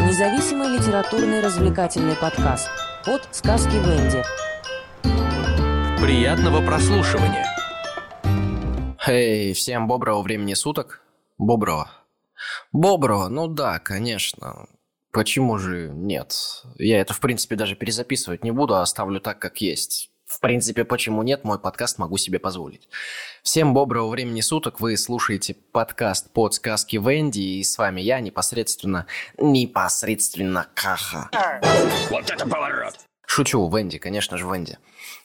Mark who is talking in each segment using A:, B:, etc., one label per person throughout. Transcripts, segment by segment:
A: Независимый литературный развлекательный подкаст от сказки Венди.
B: Приятного прослушивания.
C: Эй, всем боброго времени суток. Боброго. Боброго, ну да, конечно. Почему же нет? Я это, в принципе, даже перезаписывать не буду, а оставлю так, как есть. В принципе, почему нет, мой подкаст могу себе позволить. Всем доброго времени суток, вы слушаете подкаст под сказки Венди, и с вами я непосредственно, непосредственно Каха.
B: Вот это поворот!
C: Шучу, Венди, конечно же, Венди.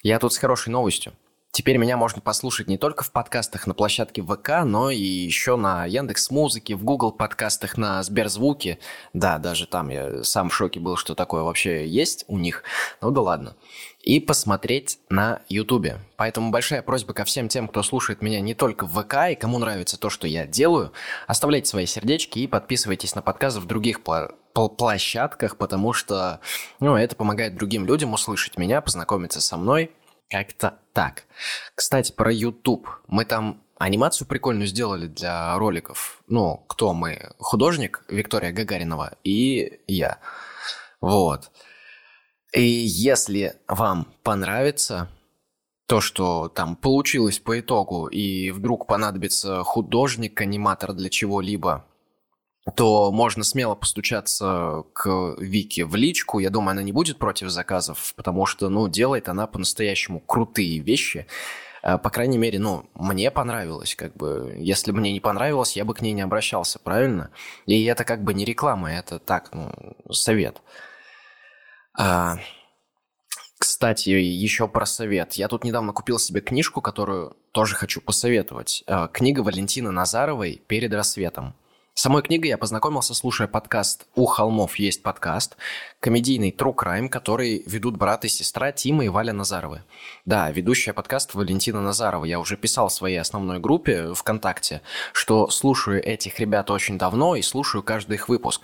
C: Я тут с хорошей новостью. Теперь меня можно послушать не только в подкастах на площадке ВК, но и еще на Яндекс Музыке, в Google подкастах, на Сберзвуке. Да, даже там я сам в шоке был, что такое вообще есть у них. Ну да ладно. И посмотреть на Ютубе. Поэтому большая просьба ко всем тем, кто слушает меня не только в ВК и кому нравится то, что я делаю, оставляйте свои сердечки и подписывайтесь на подкасты в других площадках, потому что ну, это помогает другим людям услышать меня, познакомиться со мной – как-то так. Кстати, про YouTube. Мы там анимацию прикольную сделали для роликов. Ну, кто мы? Художник Виктория Гагаринова и я. Вот. И если вам понравится то, что там получилось по итогу, и вдруг понадобится художник, аниматор для чего-либо, то можно смело постучаться к Вике в личку. Я думаю, она не будет против заказов, потому что, ну, делает она по-настоящему крутые вещи. Э, по крайней мере, ну, мне понравилось, как бы, если бы мне не понравилось, я бы к ней не обращался, правильно? И это как бы не реклама, это так, ну, совет. А, кстати, еще про совет. Я тут недавно купил себе книжку, которую тоже хочу посоветовать. А, книга Валентины Назаровой «Перед рассветом». Самой книгой я познакомился, слушая подкаст «У холмов есть подкаст», комедийный True Crime, который ведут брат и сестра Тима и Валя Назаровы. Да, ведущая подкаст Валентина Назарова. Я уже писал в своей основной группе ВКонтакте, что слушаю этих ребят очень давно и слушаю каждый их выпуск.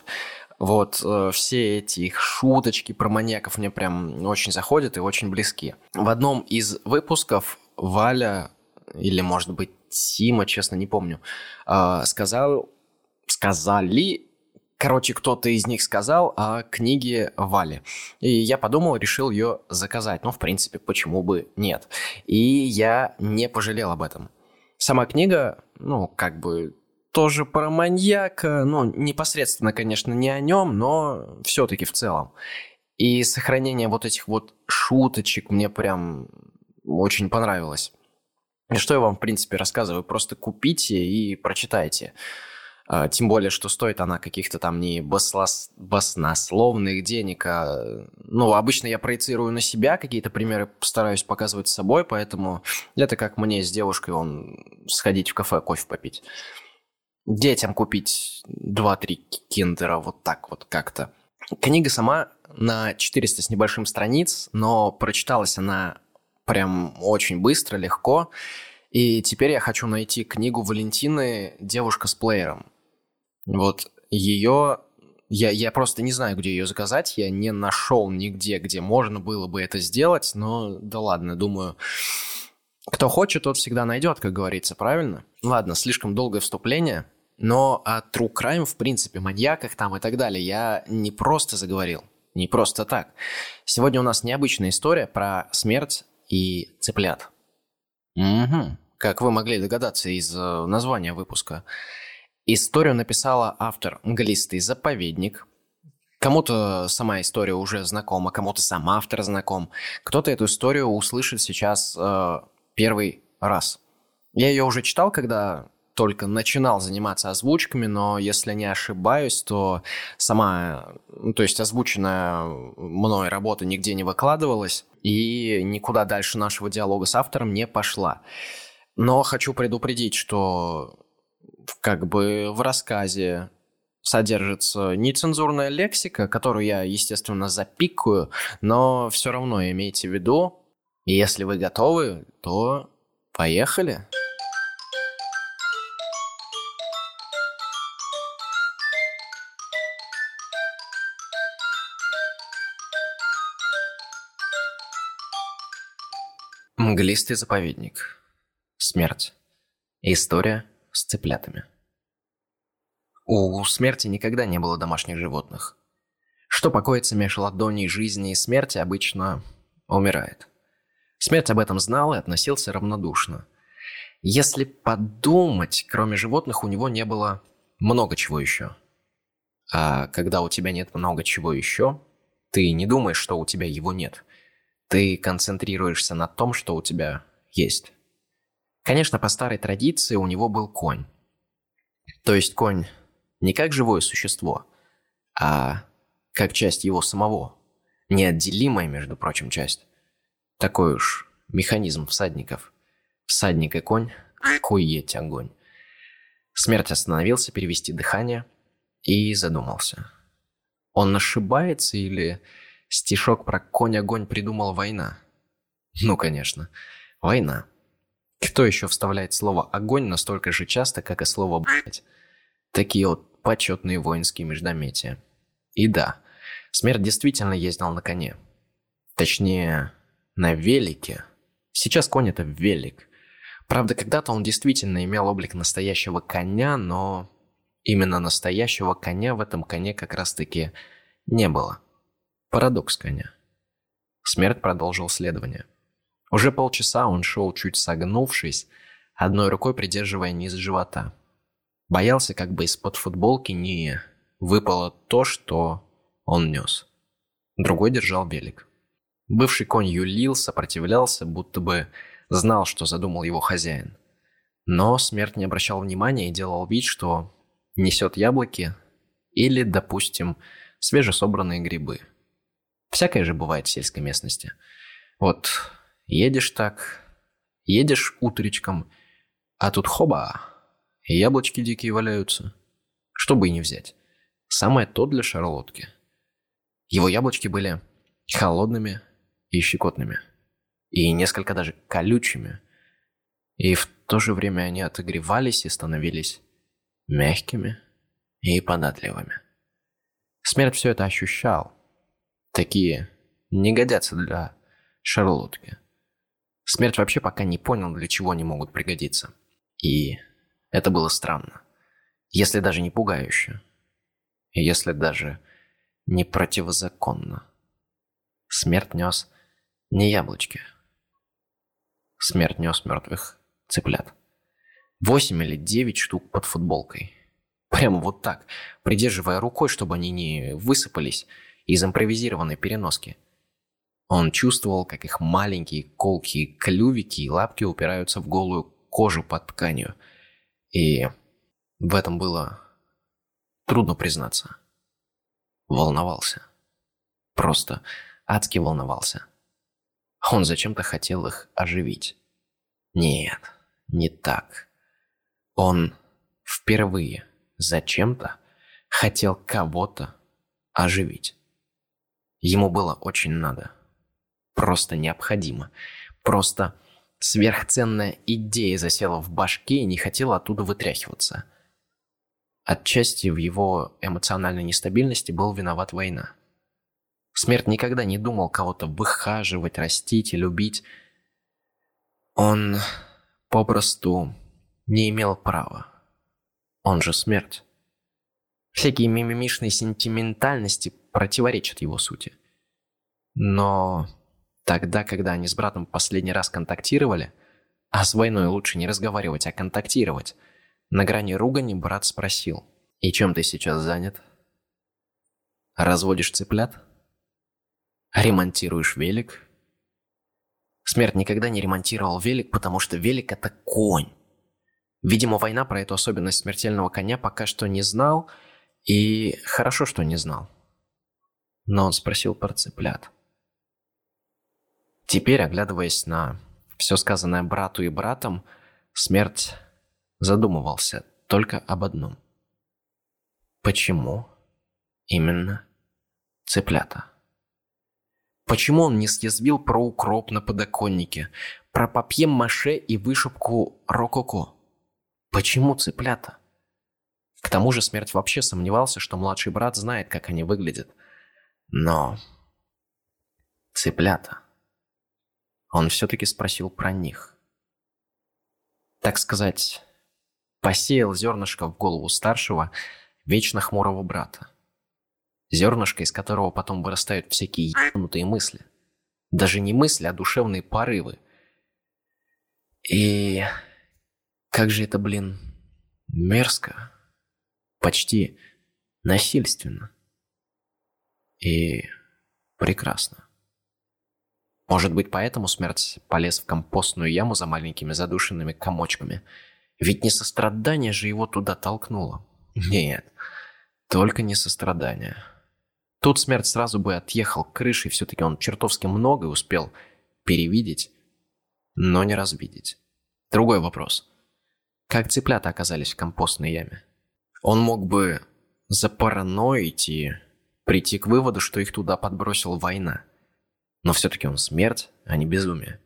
C: Вот э, все эти их шуточки про маньяков мне прям очень заходят и очень близки. В одном из выпусков Валя, или может быть Тима, честно не помню, э, сказал сказали, короче, кто-то из них сказал о книге Вали. И я подумал, решил ее заказать. Ну, в принципе, почему бы нет. И я не пожалел об этом. Сама книга, ну, как бы тоже про маньяка, ну, непосредственно, конечно, не о нем, но все-таки в целом. И сохранение вот этих вот шуточек мне прям очень понравилось. И что я вам, в принципе, рассказываю? Просто купите и прочитайте. А, тем более, что стоит она каких-то там не баслос... баснословных денег. А, ну, обычно я проецирую на себя какие-то примеры, стараюсь показывать с собой, поэтому это как мне с девушкой он сходить в кафе кофе попить. Детям купить 2-3 киндера вот так вот как-то. Книга сама на 400 с небольшим страниц, но прочиталась она прям очень быстро, легко. И теперь я хочу найти книгу Валентины «Девушка с плеером». Вот ее я, я просто не знаю, где ее заказать. Я не нашел нигде, где можно было бы это сделать. Но да ладно, думаю, кто хочет, тот всегда найдет, как говорится, правильно? Ладно, слишком долгое вступление. Но о true crime, в принципе, маньяках там и так далее, я не просто заговорил. Не просто так. Сегодня у нас необычная история про смерть и цыплят. Угу. Как вы могли догадаться из э, названия выпуска. Историю написала автор английский заповедник. Кому-то сама история уже знакома, кому-то сам автор знаком. Кто-то эту историю услышит сейчас э, первый раз. Я ее уже читал, когда только начинал заниматься озвучками, но если не ошибаюсь, то сама, ну, то есть озвученная мной работа нигде не выкладывалась и никуда дальше нашего диалога с автором не пошла. Но хочу предупредить, что как бы в рассказе содержится нецензурная лексика, которую я, естественно, запикаю, но все равно имейте в виду, если вы готовы, то поехали. Мглистый заповедник. Смерть. История с цыплятами. У смерти никогда не было домашних животных. Что покоится между ладоней жизни и смерти, обычно умирает. Смерть об этом знал и относился равнодушно. Если подумать, кроме животных у него не было много чего еще. А когда у тебя нет много чего еще, ты не думаешь, что у тебя его нет. Ты концентрируешься на том, что у тебя есть. Конечно, по старой традиции у него был конь. То есть конь не как живое существо, а как часть его самого. Неотделимая, между прочим, часть. Такой уж механизм всадников. Всадник и конь, есть огонь. Смерть остановился перевести дыхание и задумался. Он ошибается или Стишок про конь-огонь придумала война. Ну, конечно, война. Кто еще вставляет слово «огонь» настолько же часто, как и слово «блядь»? Такие вот почетные воинские междометия. И да, смерть действительно ездил на коне. Точнее, на велике. Сейчас конь – это велик. Правда, когда-то он действительно имел облик настоящего коня, но именно настоящего коня в этом коне как раз-таки не было. Парадокс коня. Смерть продолжил следование. Уже полчаса он шел чуть согнувшись, одной рукой придерживая низ живота. Боялся, как бы из-под футболки не выпало то, что он нес. Другой держал велик. Бывший конь юлил, сопротивлялся, будто бы знал, что задумал его хозяин. Но смерть не обращал внимания и делал вид, что несет яблоки или, допустим, свежесобранные грибы – Всякое же бывает в сельской местности. Вот едешь так, едешь утречком, а тут хоба, яблочки дикие валяются. Что бы и не взять. Самое то для шарлотки. Его яблочки были холодными и щекотными. И несколько даже колючими. И в то же время они отогревались и становились мягкими и податливыми. Смерть все это ощущал, Такие не годятся для шарлотки. Смерть вообще пока не понял, для чего они могут пригодиться. И это было странно. Если даже не пугающе. Если даже не противозаконно. Смерть нес не яблочки. Смерть нес мертвых цыплят. Восемь или девять штук под футболкой. Прямо вот так, придерживая рукой, чтобы они не высыпались, из импровизированной переноски. Он чувствовал, как их маленькие колкие клювики и лапки упираются в голую кожу под тканью. И в этом было трудно признаться. Волновался. Просто адски волновался. Он зачем-то хотел их оживить. Нет, не так. Он впервые зачем-то хотел кого-то оживить. Ему было очень надо. Просто необходимо. Просто сверхценная идея засела в башке и не хотела оттуда вытряхиваться. Отчасти в его эмоциональной нестабильности был виноват война. Смерть никогда не думал кого-то выхаживать, растить и любить. Он попросту не имел права. Он же смерть. Всякие мимимишные сентиментальности противоречат его сути. Но тогда, когда они с братом последний раз контактировали, а с войной лучше не разговаривать, а контактировать, на грани ругани брат спросил, «И чем ты сейчас занят?» «Разводишь цыплят?» «Ремонтируешь велик?» Смерть никогда не ремонтировал велик, потому что велик – это конь. Видимо, война про эту особенность смертельного коня пока что не знал, и хорошо, что не знал но он спросил про цыплят. Теперь, оглядываясь на все сказанное брату и братом, смерть задумывался только об одном. Почему именно цыплята? Почему он не съязвил про укроп на подоконнике, про папье-маше и вышивку рококо? Почему цыплята? К тому же смерть вообще сомневался, что младший брат знает, как они выглядят – но... Цыплята. Он все-таки спросил про них. Так сказать, посеял зернышко в голову старшего, вечно хмурого брата. Зернышко, из которого потом вырастают всякие ебанутые мысли. Даже не мысли, а душевные порывы. И как же это, блин, мерзко. Почти насильственно. И прекрасно. Может быть, поэтому смерть полез в компостную яму за маленькими задушенными комочками. Ведь не сострадание же его туда толкнуло. Нет, только не сострадание. Тут смерть сразу бы отъехал к крыше, все-таки он чертовски многое успел перевидеть, но не разбидеть. Другой вопрос. Как цыплята оказались в компостной яме? Он мог бы запараноить и прийти к выводу, что их туда подбросила война. Но все-таки он смерть, а не безумие.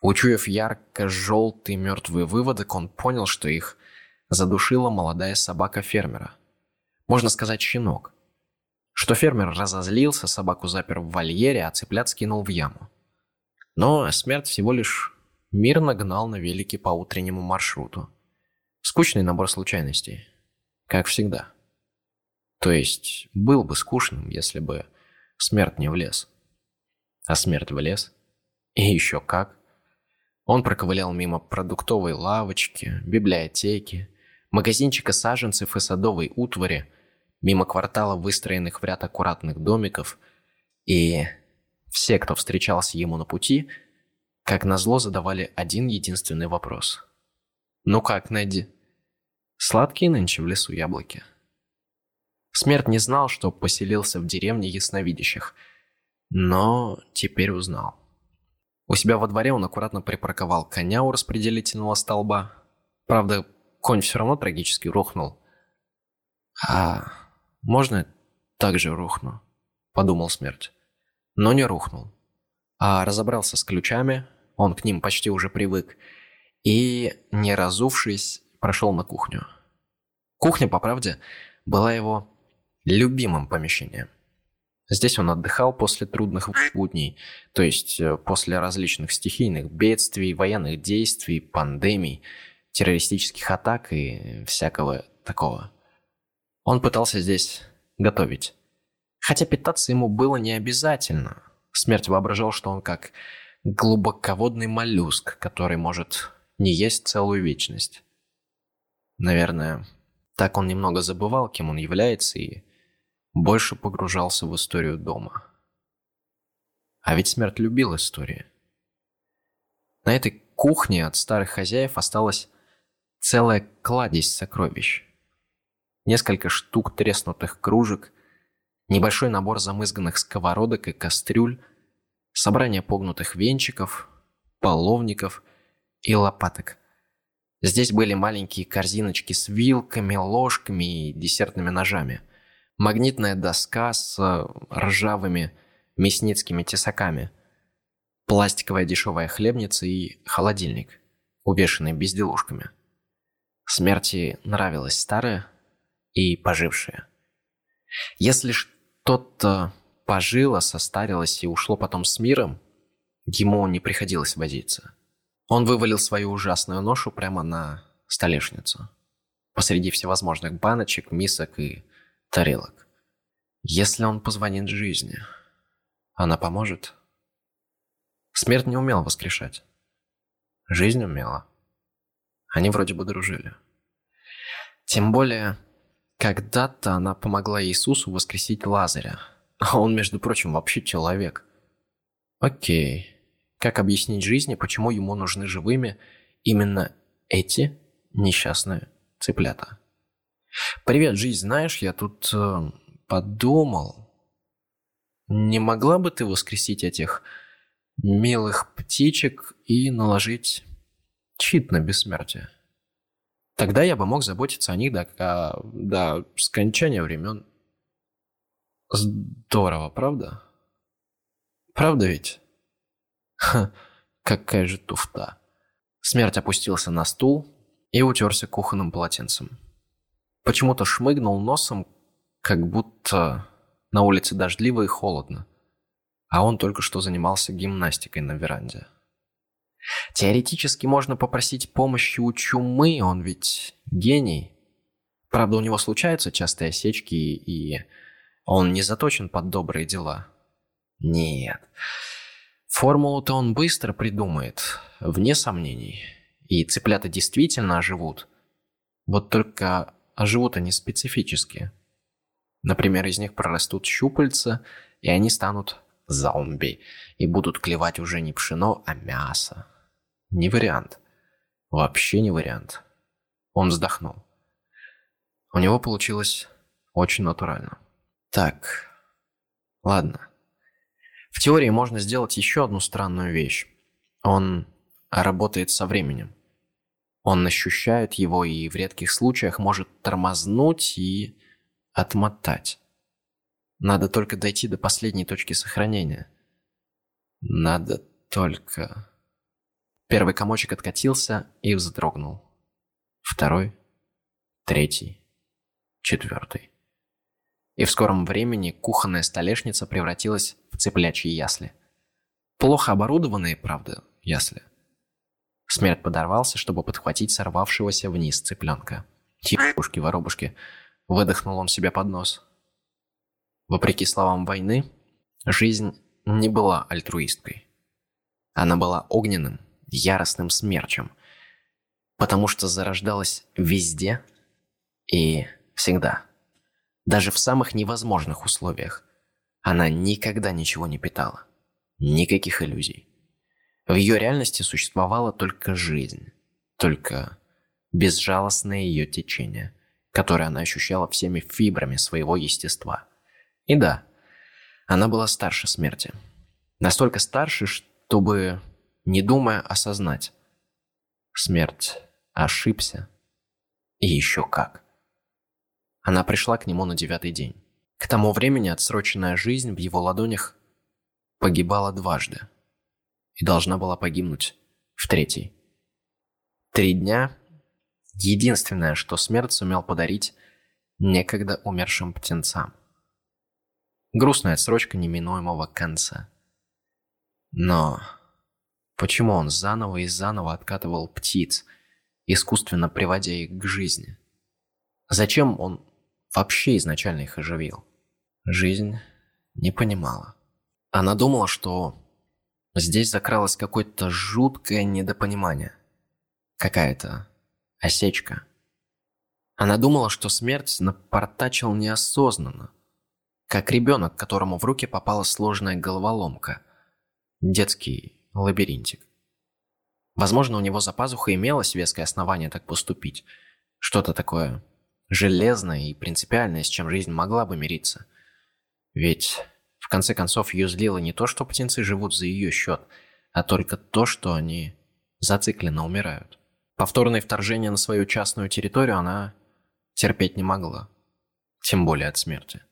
C: Учуяв ярко-желтый мертвый выводок, он понял, что их задушила молодая собака фермера. Можно сказать, щенок. Что фермер разозлился, собаку запер в вольере, а цыплят скинул в яму. Но смерть всего лишь мирно гнал на велике по утреннему маршруту. Скучный набор случайностей. Как всегда. То есть, был бы скучным, если бы смерть не влез. А смерть влез. И еще как. Он проковылял мимо продуктовой лавочки, библиотеки, магазинчика саженцев и садовой утвари, мимо квартала выстроенных в ряд аккуратных домиков, и все, кто встречался ему на пути, как назло задавали один единственный вопрос. «Ну как, Недди? Сладкие нынче в лесу яблоки?» Смерть не знал, что поселился в деревне ясновидящих, но теперь узнал. У себя во дворе он аккуратно припарковал коня у распределительного столба. Правда, конь все равно трагически рухнул. «А можно так же рухну?» – подумал смерть. Но не рухнул. А разобрался с ключами, он к ним почти уже привык, и, не разувшись, прошел на кухню. Кухня, по правде, была его любимым помещением. Здесь он отдыхал после трудных будней, то есть э, после различных стихийных бедствий, военных действий, пандемий, террористических атак и всякого такого. Он пытался здесь готовить. Хотя питаться ему было не обязательно. Смерть воображал, что он как глубоководный моллюск, который может не есть целую вечность. Наверное, так он немного забывал, кем он является, и больше погружался в историю дома. А ведь смерть любил истории. На этой кухне от старых хозяев осталась целая кладезь сокровищ. Несколько штук треснутых кружек, небольшой набор замызганных сковородок и кастрюль, собрание погнутых венчиков, половников и лопаток. Здесь были маленькие корзиночки с вилками, ложками и десертными ножами – магнитная доска с э, ржавыми мясницкими тесаками, пластиковая дешевая хлебница и холодильник, увешанный безделушками. Смерти нравилось старое и пожившее. Если что-то пожило, состарилось и ушло потом с миром, ему не приходилось возиться. Он вывалил свою ужасную ношу прямо на столешницу. Посреди всевозможных баночек, мисок и тарелок. Если он позвонит жизни, она поможет? Смерть не умела воскрешать. Жизнь умела. Они вроде бы дружили. Тем более, когда-то она помогла Иисусу воскресить Лазаря. А он, между прочим, вообще человек. Окей. Как объяснить жизни, почему ему нужны живыми именно эти несчастные цыплята? «Привет, жизнь, знаешь, я тут э, подумал. Не могла бы ты воскресить этих милых птичек и наложить чит на бессмертие? Тогда я бы мог заботиться о них до, до, до скончания времен. Здорово, правда? Правда ведь? Ха, какая же туфта. Смерть опустился на стул и утерся кухонным полотенцем. Почему-то шмыгнул носом, как будто на улице дождливо и холодно. а он только что занимался гимнастикой на веранде. Теоретически можно попросить помощи у чумы, он ведь гений. Правда, у него случаются частые осечки, и он не заточен под добрые дела. Нет. Формулу-то он быстро придумает, вне сомнений. И цыплята действительно оживут. Вот только оживут они специфически. Например, из них прорастут щупальца, и они станут зомби, и будут клевать уже не пшено, а мясо. Не вариант. Вообще не вариант. Он вздохнул. У него получилось очень натурально. Так, ладно. В теории можно сделать еще одну странную вещь. Он работает со временем. Он ощущает его и в редких случаях может тормознуть и отмотать. Надо только дойти до последней точки сохранения. Надо только... Первый комочек откатился и вздрогнул. Второй, третий, четвертый. И в скором времени кухонная столешница превратилась в цыплячьи ясли. Плохо оборудованные, правда, ясли. Смерть подорвался, чтобы подхватить сорвавшегося вниз цыпленка. Типушки-воробушки. Выдохнул он себе под нос. Вопреки словам войны, жизнь не была альтруисткой. Она была огненным, яростным смерчем, потому что зарождалась везде и всегда. Даже в самых невозможных условиях. Она никогда ничего не питала. Никаких иллюзий. В ее реальности существовала только жизнь. Только безжалостное ее течение, которое она ощущала всеми фибрами своего естества. И да, она была старше смерти. Настолько старше, чтобы не думая осознать. Смерть ошибся. И еще как. Она пришла к нему на девятый день. К тому времени отсроченная жизнь в его ладонях погибала дважды. И должна была погибнуть в третий. Три дня – единственное, что смерть сумел подарить некогда умершим птенцам. Грустная отсрочка неминуемого конца. Но Почему он заново и заново откатывал птиц, искусственно приводя их к жизни? Зачем он вообще изначально их оживил? Жизнь не понимала. Она думала, что здесь закралось какое-то жуткое недопонимание. Какая-то осечка. Она думала, что смерть напортачил неосознанно, как ребенок, которому в руки попала сложная головоломка. Детский лабиринтик. Возможно, у него за пазухой имелось веское основание так поступить. Что-то такое железное и принципиальное, с чем жизнь могла бы мириться. Ведь, в конце концов, ее злило не то, что птенцы живут за ее счет, а только то, что они зацикленно умирают. Повторное вторжение на свою частную территорию она терпеть не могла. Тем более от смерти.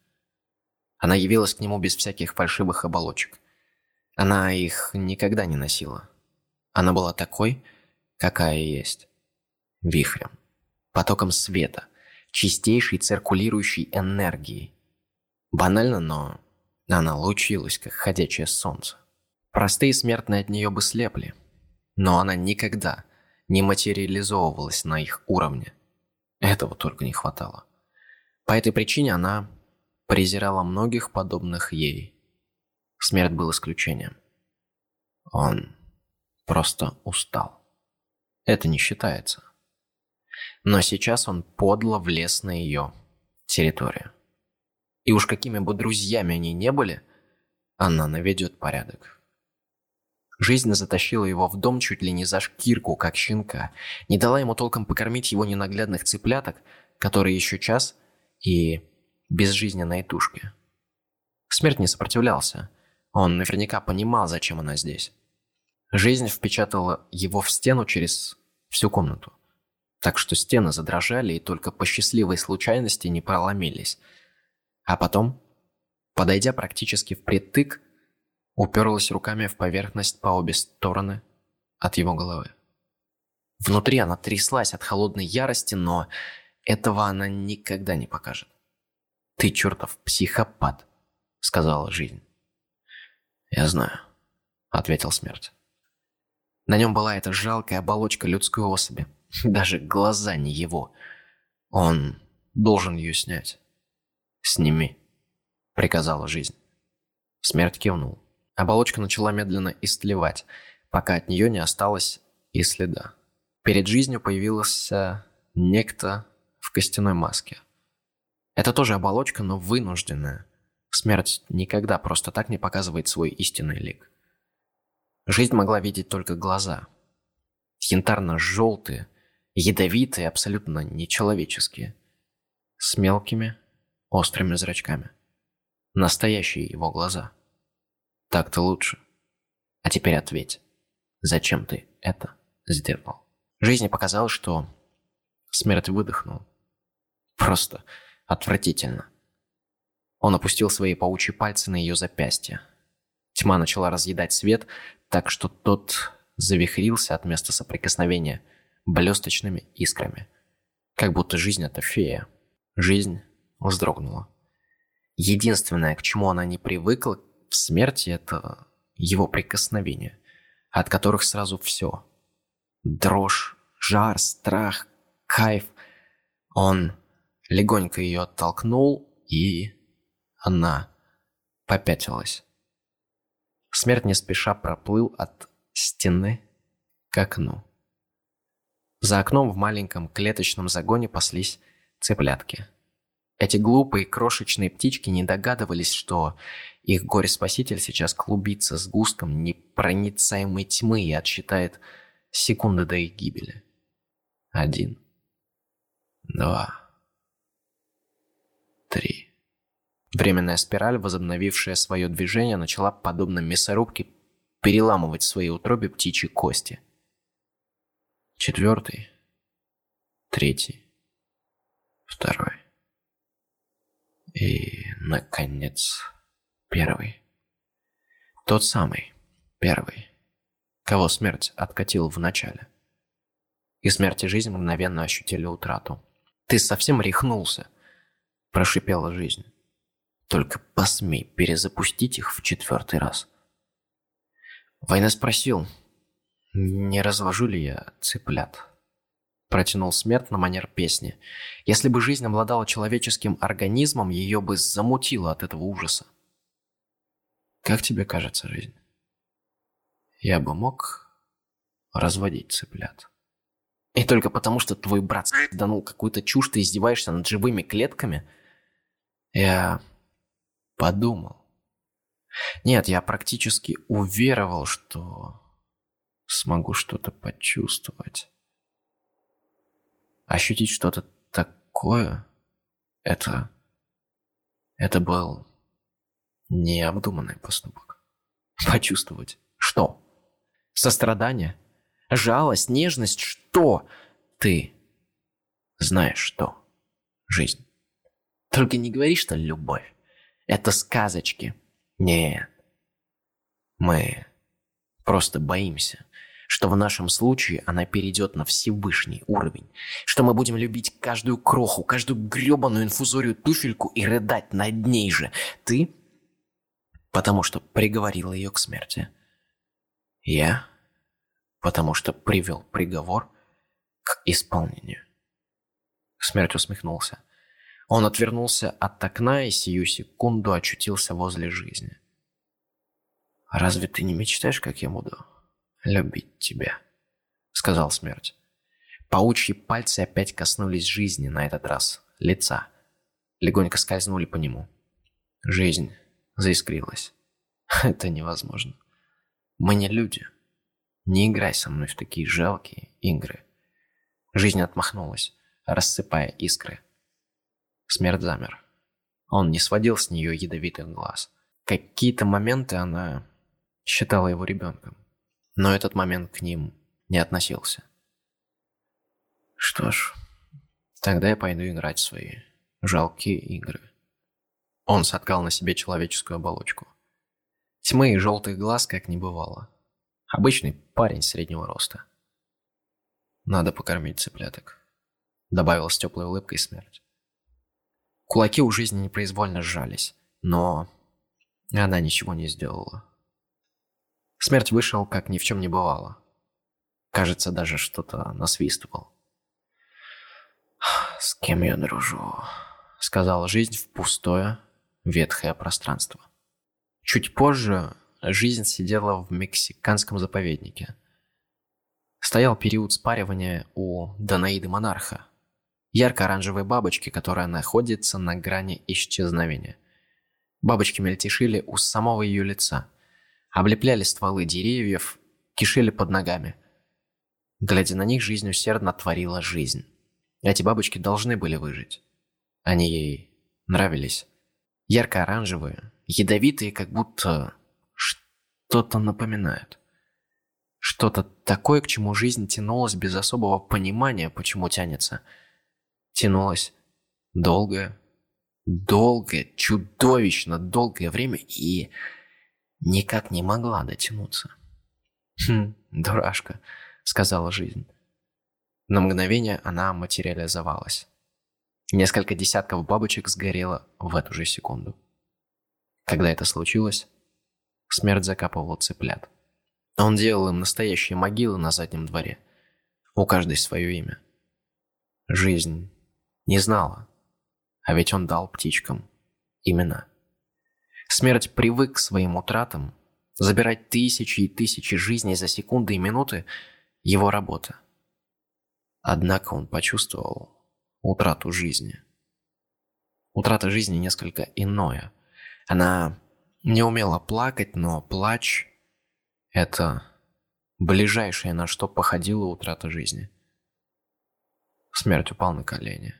C: Она явилась к нему без всяких фальшивых оболочек. Она их никогда не носила. Она была такой, какая есть. Вихрем, потоком света, чистейшей циркулирующей энергией. Банально, но она лучилась, как ходячее солнце. Простые смертные от нее бы слепли, но она никогда не материализовывалась на их уровне. Этого только не хватало. По этой причине она презирала многих подобных ей. Смерть был исключением. Он просто устал. Это не считается. Но сейчас он подло влез на ее территорию. И уж какими бы друзьями они не были, она наведет порядок. Жизнь затащила его в дом чуть ли не за шкирку, как щенка, не дала ему толком покормить его ненаглядных цыпляток, которые еще час и безжизненные тушки. Смерть не сопротивлялся, он наверняка понимал, зачем она здесь. Жизнь впечатала его в стену через всю комнату. Так что стены задрожали и только по счастливой случайности не проломились. А потом, подойдя практически впритык, уперлась руками в поверхность по обе стороны от его головы. Внутри она тряслась от холодной ярости, но этого она никогда не покажет. «Ты чертов психопат», — сказала жизнь. «Я знаю», — ответил смерть. На нем была эта жалкая оболочка людской особи. Даже глаза не его. Он должен ее снять. «Сними», — приказала жизнь. Смерть кивнул. Оболочка начала медленно истлевать, пока от нее не осталось и следа. Перед жизнью появился некто в костяной маске. Это тоже оболочка, но вынужденная. Смерть никогда просто так не показывает свой истинный лик. Жизнь могла видеть только глаза. Янтарно-желтые, ядовитые, абсолютно нечеловеческие. С мелкими, острыми зрачками. Настоящие его глаза. Так-то лучше. А теперь ответь, зачем ты это сделал? Жизни показалось, что смерть выдохнул. Просто отвратительно. Он опустил свои паучьи пальцы на ее запястье. Тьма начала разъедать свет, так что тот завихрился от места соприкосновения блесточными искрами. Как будто жизнь — это фея. Жизнь вздрогнула. Единственное, к чему она не привыкла в смерти, это его прикосновения, от которых сразу все. Дрожь, жар, страх, кайф. Он легонько ее оттолкнул, и она попятилась. Смерть не спеша проплыл от стены к окну. За окном в маленьком клеточном загоне паслись цыплятки. Эти глупые крошечные птички не догадывались, что их горе-спаситель сейчас клубится с густом непроницаемой тьмы и отсчитает секунды до их гибели. Один. Два. Три. Временная спираль, возобновившая свое движение, начала, подобно мясорубке, переламывать в своей утробе птичьи кости. Четвертый. Третий. Второй. И, наконец, первый. Тот самый, первый, кого смерть откатил в начале. И смерть и жизнь мгновенно ощутили утрату. «Ты совсем рехнулся!» – прошипела жизнь. Только посмей перезапустить их в четвертый раз. Война спросил, не разложу ли я цыплят. Протянул смерть на манер песни. Если бы жизнь обладала человеческим организмом, ее бы замутило от этого ужаса. Как тебе кажется жизнь? Я бы мог разводить цыплят. И только потому, что твой брат данул какую-то чушь, ты издеваешься над живыми клетками? Я подумал. Нет, я практически уверовал, что смогу что-то почувствовать. Ощутить что-то такое, это... Это был необдуманный поступок. Почувствовать что? Сострадание? Жалость, нежность? Что? Ты знаешь что? Жизнь. Только не говори, что любовь. Это сказочки. Нет. Мы просто боимся, что в нашем случае она перейдет на Всевышний уровень, что мы будем любить каждую кроху, каждую гребаную инфузорию туфельку и рыдать над ней же. Ты? Потому что приговорила ее к смерти. Я? Потому что привел приговор к исполнению. Смерть усмехнулся. Он отвернулся от окна и сию секунду очутился возле жизни. «Разве ты не мечтаешь, как я буду любить тебя?» — сказал смерть. Паучьи пальцы опять коснулись жизни, на этот раз лица. Легонько скользнули по нему. Жизнь заискрилась. Это невозможно. Мы не люди. Не играй со мной в такие жалкие игры. Жизнь отмахнулась, рассыпая искры. Смерть замер. Он не сводил с нее ядовитых глаз. Какие-то моменты она считала его ребенком. Но этот момент к ним не относился. Что ж, тогда я пойду играть в свои жалкие игры. Он соткал на себе человеческую оболочку. Тьмы и желтых глаз как не бывало. Обычный парень среднего роста. Надо покормить цыпляток. Добавил с теплой улыбкой смерть. Кулаки у жизни непроизвольно сжались, но она ничего не сделала. Смерть вышел, как ни в чем не бывало. Кажется, даже что-то насвистывал. «С кем я дружу?» — сказала жизнь в пустое, ветхое пространство. Чуть позже жизнь сидела в мексиканском заповеднике. Стоял период спаривания у Данаиды Монарха, ярко-оранжевой бабочки, которая находится на грани исчезновения. Бабочки мельтешили у самого ее лица, облепляли стволы деревьев, кишели под ногами. Глядя на них, жизнь усердно творила жизнь. Эти бабочки должны были выжить. Они ей нравились. Ярко-оранжевые, ядовитые, как будто что-то напоминают. Что-то такое, к чему жизнь тянулась без особого понимания, почему тянется. Тянулась долгое, долгое, чудовищно долгое время и никак не могла дотянуться. «Хм, дурашка», — сказала жизнь. На мгновение она материализовалась. Несколько десятков бабочек сгорело в эту же секунду. Когда это случилось, смерть закапывала цыплят. Он делал им настоящие могилы на заднем дворе. У каждой свое имя. Жизнь не знала, а ведь он дал птичкам имена. Смерть привык к своим утратам, забирать тысячи и тысячи жизней за секунды и минуты – его работа. Однако он почувствовал утрату жизни. Утрата жизни несколько иное. Она не умела плакать, но плач – это ближайшее, на что походила утрата жизни. Смерть упал на колени.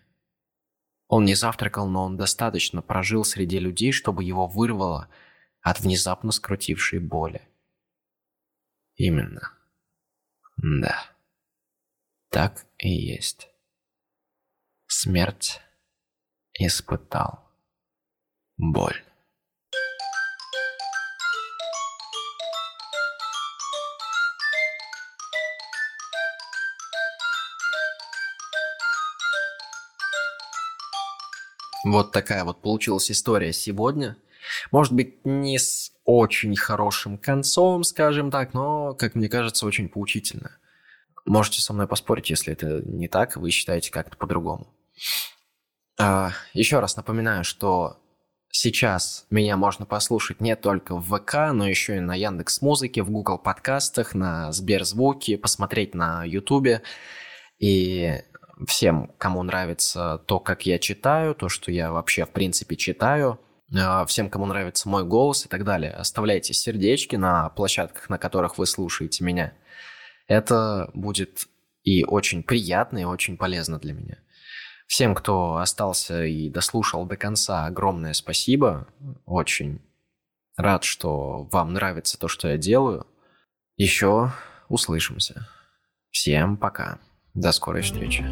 C: Он не завтракал, но он достаточно прожил среди людей, чтобы его вырвало от внезапно скрутившей боли. Именно. Да. Так и есть. Смерть испытал боль. Вот такая вот получилась история сегодня. Может быть, не с очень хорошим концом, скажем так, но, как мне кажется, очень поучительная. Можете со мной поспорить, если это не так, вы считаете как-то по-другому. А, еще раз напоминаю, что сейчас меня можно послушать не только в ВК, но еще и на Яндекс Музыке, в Google подкастах, на Сберзвуке, посмотреть на Ютубе. И всем, кому нравится то, как я читаю, то, что я вообще в принципе читаю, а, всем, кому нравится мой голос и так далее, оставляйте сердечки на площадках, на которых вы слушаете меня – это будет и очень приятно, и очень полезно для меня. Всем, кто остался и дослушал до конца, огромное спасибо. Очень рад, что вам нравится то, что я делаю. Еще услышимся. Всем пока. До скорой встречи.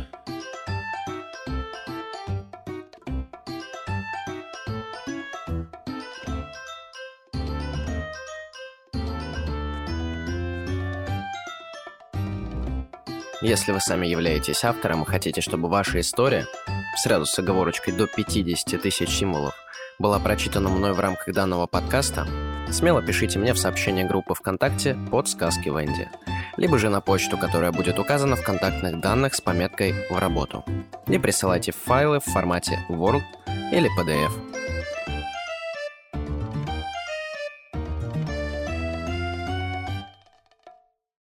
C: Если вы сами являетесь автором и хотите, чтобы ваша история, сразу с оговорочкой до 50 тысяч символов, была прочитана мной в рамках данного подкаста, смело пишите мне в сообщение группы ВКонтакте под «Сказки Венди», либо же на почту, которая будет указана в контактных данных с пометкой «В работу». И присылайте файлы в формате Word или PDF.